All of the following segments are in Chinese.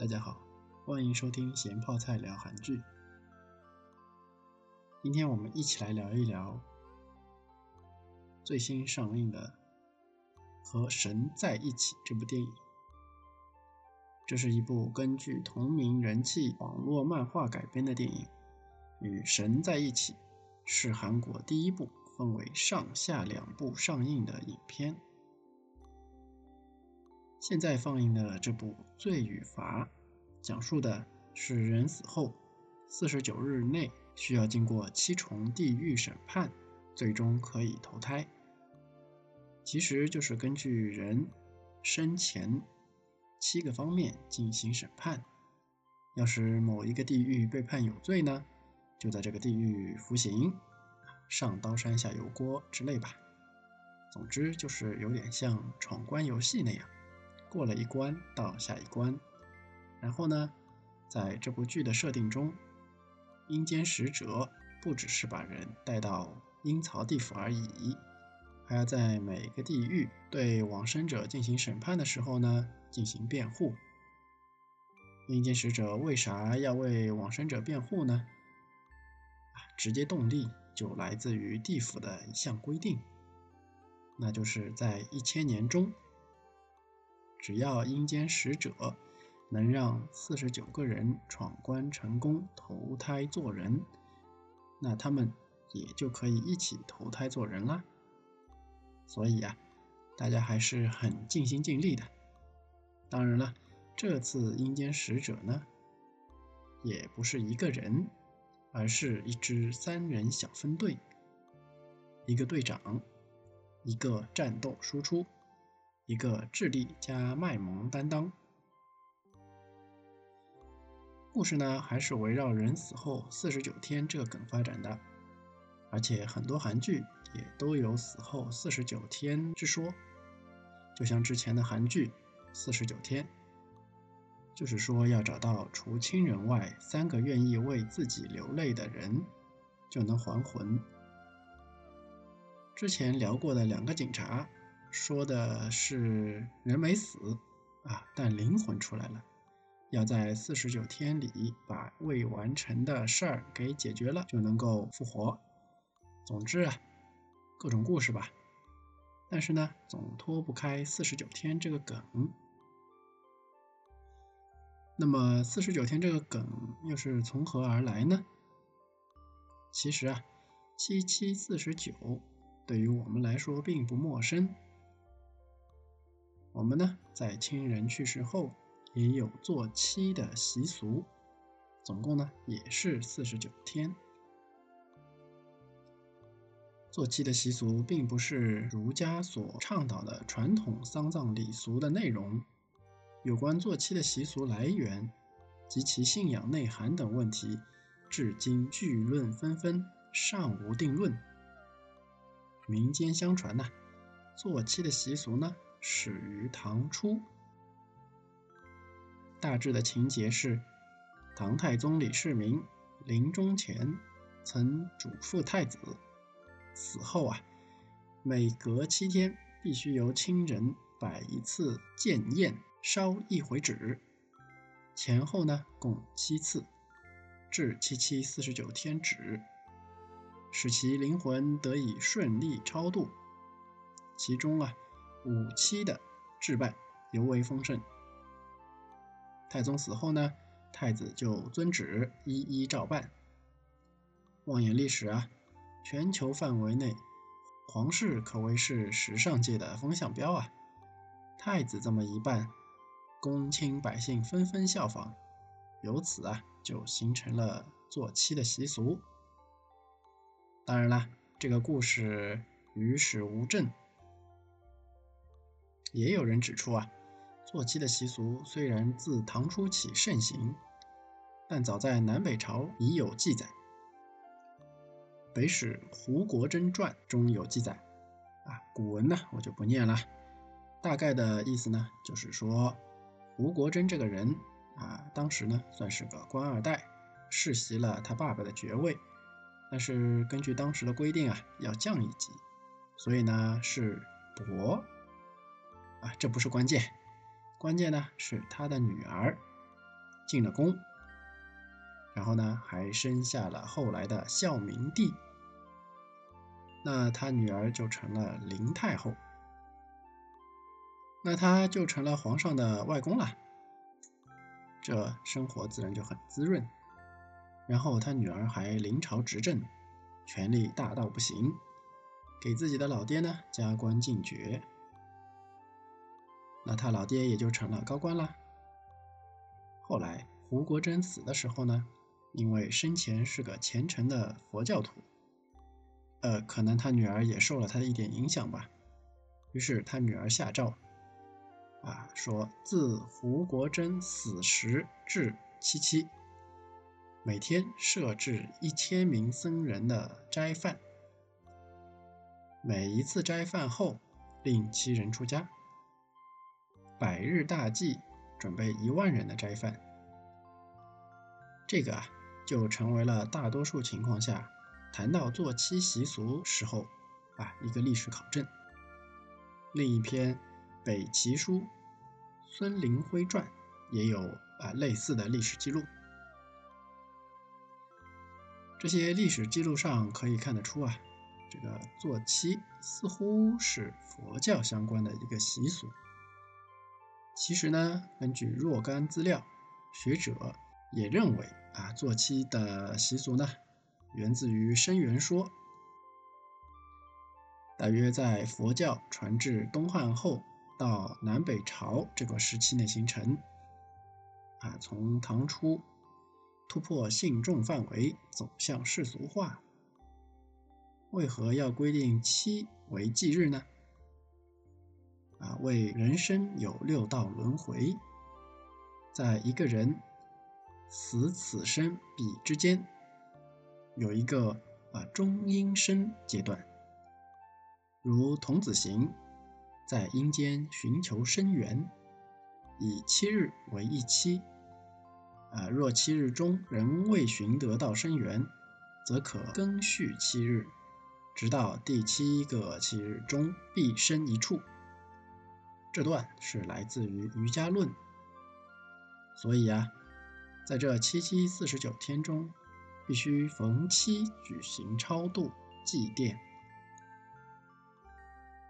大家好，欢迎收听咸泡菜聊韩剧。今天我们一起来聊一聊最新上映的《和神在一起》这部电影。这是一部根据同名人气网络漫画改编的电影，与神在一起是韩国第一部分为上下两部上映的影片。现在放映的这部《罪与罚》，讲述的是人死后四十九日内需要经过七重地狱审判，最终可以投胎。其实就是根据人生前七个方面进行审判。要是某一个地狱被判有罪呢，就在这个地狱服刑，上刀山下油锅之类吧。总之就是有点像闯关游戏那样。过了一关到下一关，然后呢，在这部剧的设定中，阴间使者不只是把人带到阴曹地府而已，还要在每个地狱对往生者进行审判的时候呢进行辩护。阴间使者为啥要为往生者辩护呢？啊，直接动力就来自于地府的一项规定，那就是在一千年中。只要阴间使者能让四十九个人闯关成功投胎做人，那他们也就可以一起投胎做人啦。所以啊，大家还是很尽心尽力的。当然了，这次阴间使者呢，也不是一个人，而是一支三人小分队，一个队长，一个战斗输出。一个智力加卖萌担当，故事呢还是围绕人死后四十九天这个梗发展的，而且很多韩剧也都有死后四十九天之说，就像之前的韩剧《四十九天》，就是说要找到除亲人外三个愿意为自己流泪的人，就能还魂。之前聊过的两个警察。说的是人没死啊，但灵魂出来了，要在四十九天里把未完成的事儿给解决了，就能够复活。总之啊，各种故事吧。但是呢，总脱不开四十九天这个梗。那么四十九天这个梗又是从何而来呢？其实啊，七七四十九对于我们来说并不陌生。我们呢，在亲人去世后也有做七的习俗，总共呢也是四十九天。做七的习俗并不是儒家所倡导的传统丧葬礼俗的内容，有关做七的习俗来源及其信仰内涵等问题，至今聚论纷纷，尚无定论。民间相传呐，做七的习俗呢。始于唐初，大致的情节是：唐太宗李世民临终前曾嘱咐太子，死后啊，每隔七天必须由亲人摆一次建宴，烧一回纸，前后呢共七次，至七七四十九天止，使其灵魂得以顺利超度。其中啊。五七的置办尤为丰盛。太宗死后呢，太子就遵旨一一照办。望眼历史啊，全球范围内，皇室可谓是时尚界的风向标啊。太子这么一办，公卿百姓纷纷效仿，由此啊，就形成了做七的习俗。当然啦，这个故事与史无证。也有人指出啊，做妻的习俗虽然自唐初起盛行，但早在南北朝已有记载。《北史胡国珍传》中有记载，啊，古文呢我就不念了，大概的意思呢就是说，胡国珍这个人啊，当时呢算是个官二代，世袭了他爸爸的爵位，但是根据当时的规定啊，要降一级，所以呢是伯。啊，这不是关键，关键呢是他的女儿进了宫，然后呢，还生下了后来的孝明帝。那他女儿就成了林太后，那他就成了皇上的外公了。这生活自然就很滋润。然后他女儿还临朝执政，权力大到不行，给自己的老爹呢加官进爵。那他老爹也就成了高官了。后来胡国珍死的时候呢，因为生前是个虔诚的佛教徒，呃，可能他女儿也受了他的一点影响吧。于是他女儿下诏，啊，说自胡国珍死时至七七，每天设置一千名僧人的斋饭，每一次斋饭后令七人出家。百日大祭，准备一万人的斋饭，这个啊，就成为了大多数情况下谈到做七习俗时候啊一个历史考证。另一篇《北齐书·孙林辉传》也有啊类似的历史记录。这些历史记录上可以看得出啊，这个做七似乎是佛教相关的一个习俗。其实呢，根据若干资料，学者也认为啊，做七的习俗呢，源自于生源说。大约在佛教传至东汉后到南北朝这个时期内形成。啊，从唐初突破信众范围，走向世俗化。为何要规定七为忌日呢？啊，为人生有六道轮回，在一个人死此生彼之间，有一个啊中阴身阶段。如童子行，在阴间寻求生源，以七日为一期。啊，若七日中仍未寻得到生源，则可更续七日，直到第七个七日中必生一处。这段是来自于《瑜伽论》，所以啊，在这七七四十九天中，必须逢七举行超度祭奠。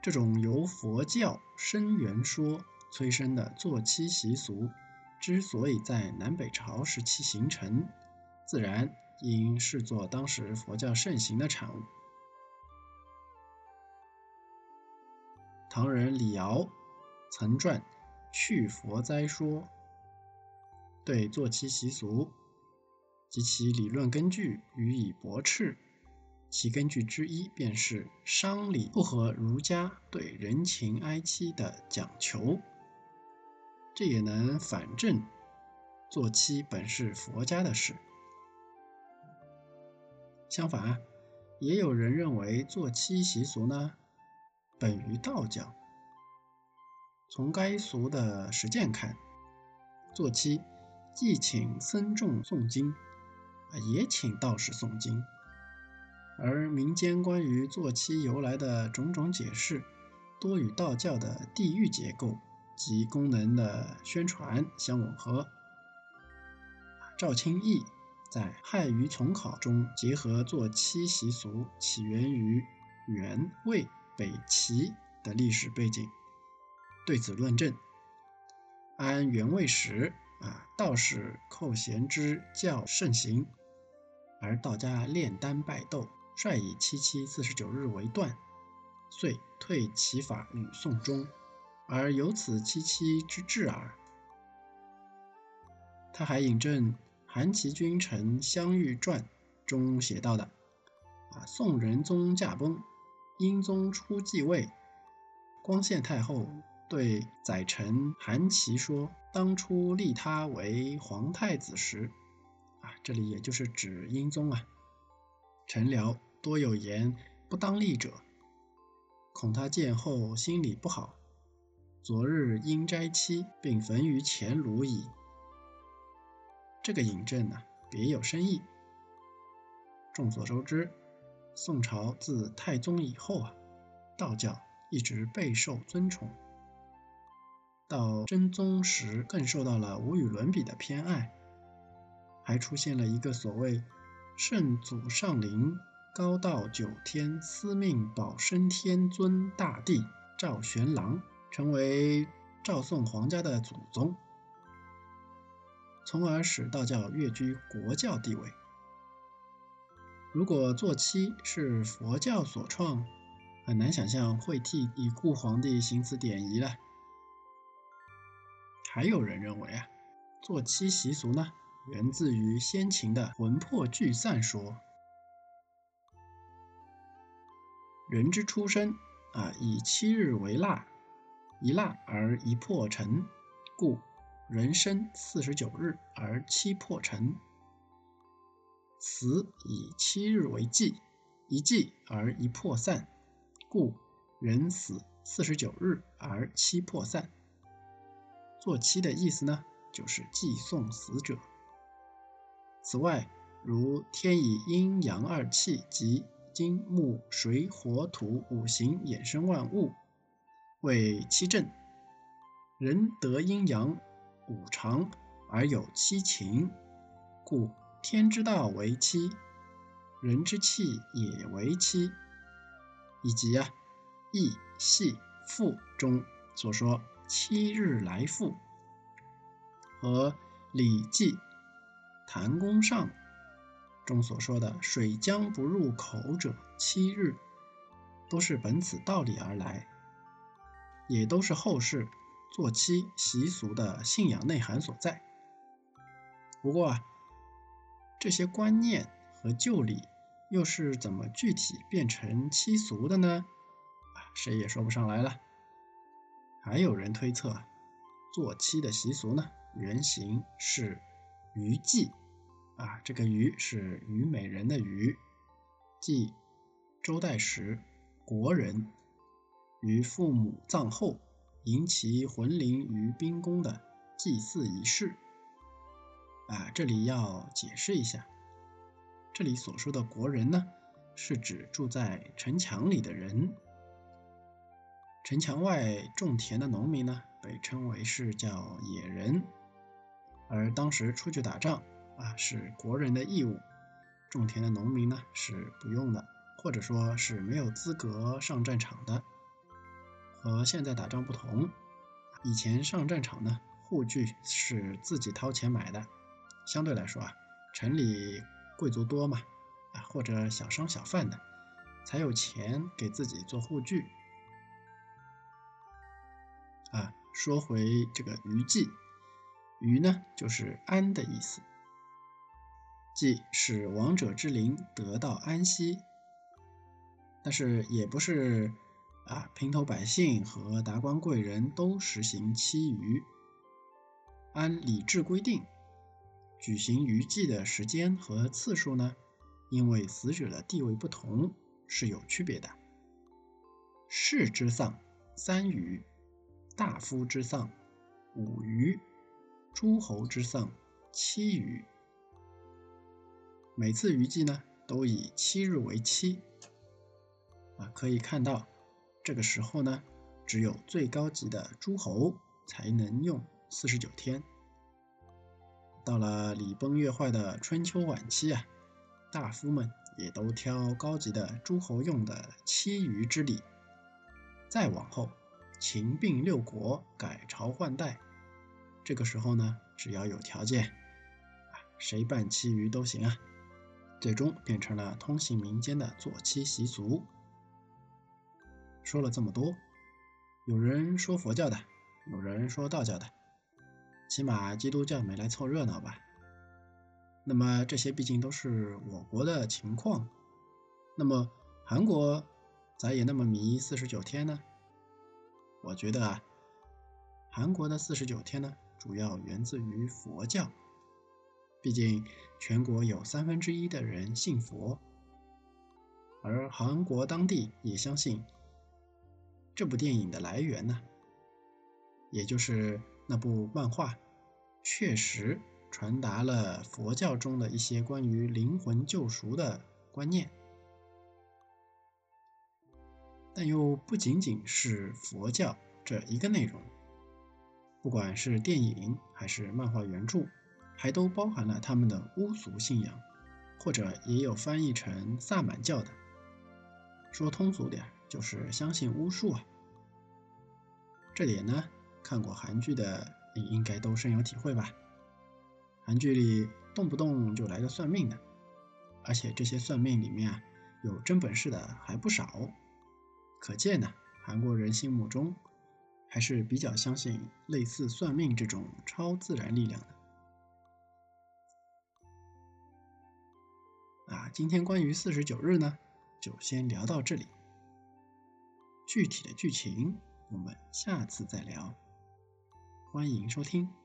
这种由佛教生源说催生的坐七习俗，之所以在南北朝时期形成，自然应视作当时佛教盛行的产物。唐人李敖。曾传《去佛灾说》，对坐骑习俗及其理论根据予以驳斥。其根据之一便是商礼不合儒家对人情哀戚的讲求，这也能反证坐妻本是佛家的事。相反，也有人认为坐妻习俗呢，本于道教。从该俗的实践看，坐期既请僧众诵经，啊，也请道士诵经。而民间关于坐期由来的种种解释，多与道教的地域结构及功能的宣传相吻合。赵清义在《汉语丛考》中结合坐期习俗起源于元、魏、北齐的历史背景。对此论证，按原位时啊，道士寇贤之教盛行，而道家炼丹拜斗，率以七七四十九日为断，遂退其法与宋中，而有此七七之志耳。他还引证《韩琦君臣相遇传》中写到的啊，宋仁宗驾崩，英宗初继位，光献太后。对宰臣韩琦说：“当初立他为皇太子时，啊，这里也就是指英宗啊。臣僚多有言不当立者，恐他见后心里不好。昨日因斋期，并焚于前炉矣。这个引证呢，别有深意。众所周知，宋朝自太宗以后啊，道教一直备受尊崇。”到真宗时，更受到了无与伦比的偏爱。还出现了一个所谓“圣祖上灵，高道九天，司命保生天尊大帝赵玄郎”，成为赵宋皇家的祖宗，从而使道教跃居国教地位。如果坐骑是佛教所创，很难想象会替已故皇帝行此典仪了。还有人认为啊，坐骑习俗呢，源自于先秦的魂魄聚散说。人之出生啊，以七日为腊，一腊而一破成，故人生四十九日而七破成。死以七日为祭，一祭而一破散。故人死四十九日而七破散。坐七的意思呢，就是祭送死者。此外，如天以阴阳二气及金木水火土五行衍生万物为七正，人得阴阳五常而有七情，故天之道为七，人之气也为七。以及啊，《易系赋》中所说“七日来复”和《礼记檀公上》中所说的“水将不入口者七日”，都是本此道理而来，也都是后世做妻习俗的信仰内涵所在。不过啊，这些观念和旧礼。又是怎么具体变成七俗的呢？啊，谁也说不上来了。还有人推测，做七的习俗呢，原型是虞姬，啊，这个虞是虞美人的虞，即周代时国人于父母葬后，迎其魂灵于冰宫的祭祀仪式。啊，这里要解释一下。这里所说的国人呢，是指住在城墙里的人。城墙外种田的农民呢，被称为是叫野人。而当时出去打仗啊，是国人的义务。种田的农民呢，是不用的，或者说是没有资格上战场的。和现在打仗不同，以前上战场呢，护具是自己掏钱买的。相对来说啊，城里。贵族多嘛，啊，或者小商小贩的，才有钱给自己做护具。啊，说回这个余祭，余呢就是安的意思，祭使亡者之灵得到安息。但是也不是啊，平头百姓和达官贵人都实行七余，按礼制规定。举行余祭的时间和次数呢，因为死者的地位不同是有区别的。士之丧三余，大夫之丧五余，诸侯之丧七余。每次余祭呢，都以七日为期。啊，可以看到，这个时候呢，只有最高级的诸侯才能用四十九天。到了礼崩乐坏的春秋晚期啊，大夫们也都挑高级的诸侯用的七余之礼。再往后，秦并六国，改朝换代，这个时候呢，只要有条件，啊，谁办七余都行啊。最终变成了通行民间的坐妻习俗。说了这么多，有人说佛教的，有人说道教的。起码基督教没来凑热闹吧？那么这些毕竟都是我国的情况。那么韩国咋也那么迷四十九天呢？我觉得啊，韩国的四十九天呢，主要源自于佛教。毕竟全国有三分之一的人信佛，而韩国当地也相信这部电影的来源呢，也就是。那部漫画确实传达了佛教中的一些关于灵魂救赎的观念，但又不仅仅是佛教这一个内容。不管是电影还是漫画原著，还都包含了他们的巫俗信仰，或者也有翻译成萨满教的。说通俗点，就是相信巫术啊。这点呢，看过韩剧的你应该都深有体会吧？韩剧里动不动就来个算命的，而且这些算命里面啊，有真本事的还不少。可见呢，韩国人心目中还是比较相信类似算命这种超自然力量的。啊，今天关于四十九日呢，就先聊到这里。具体的剧情我们下次再聊。欢迎收听。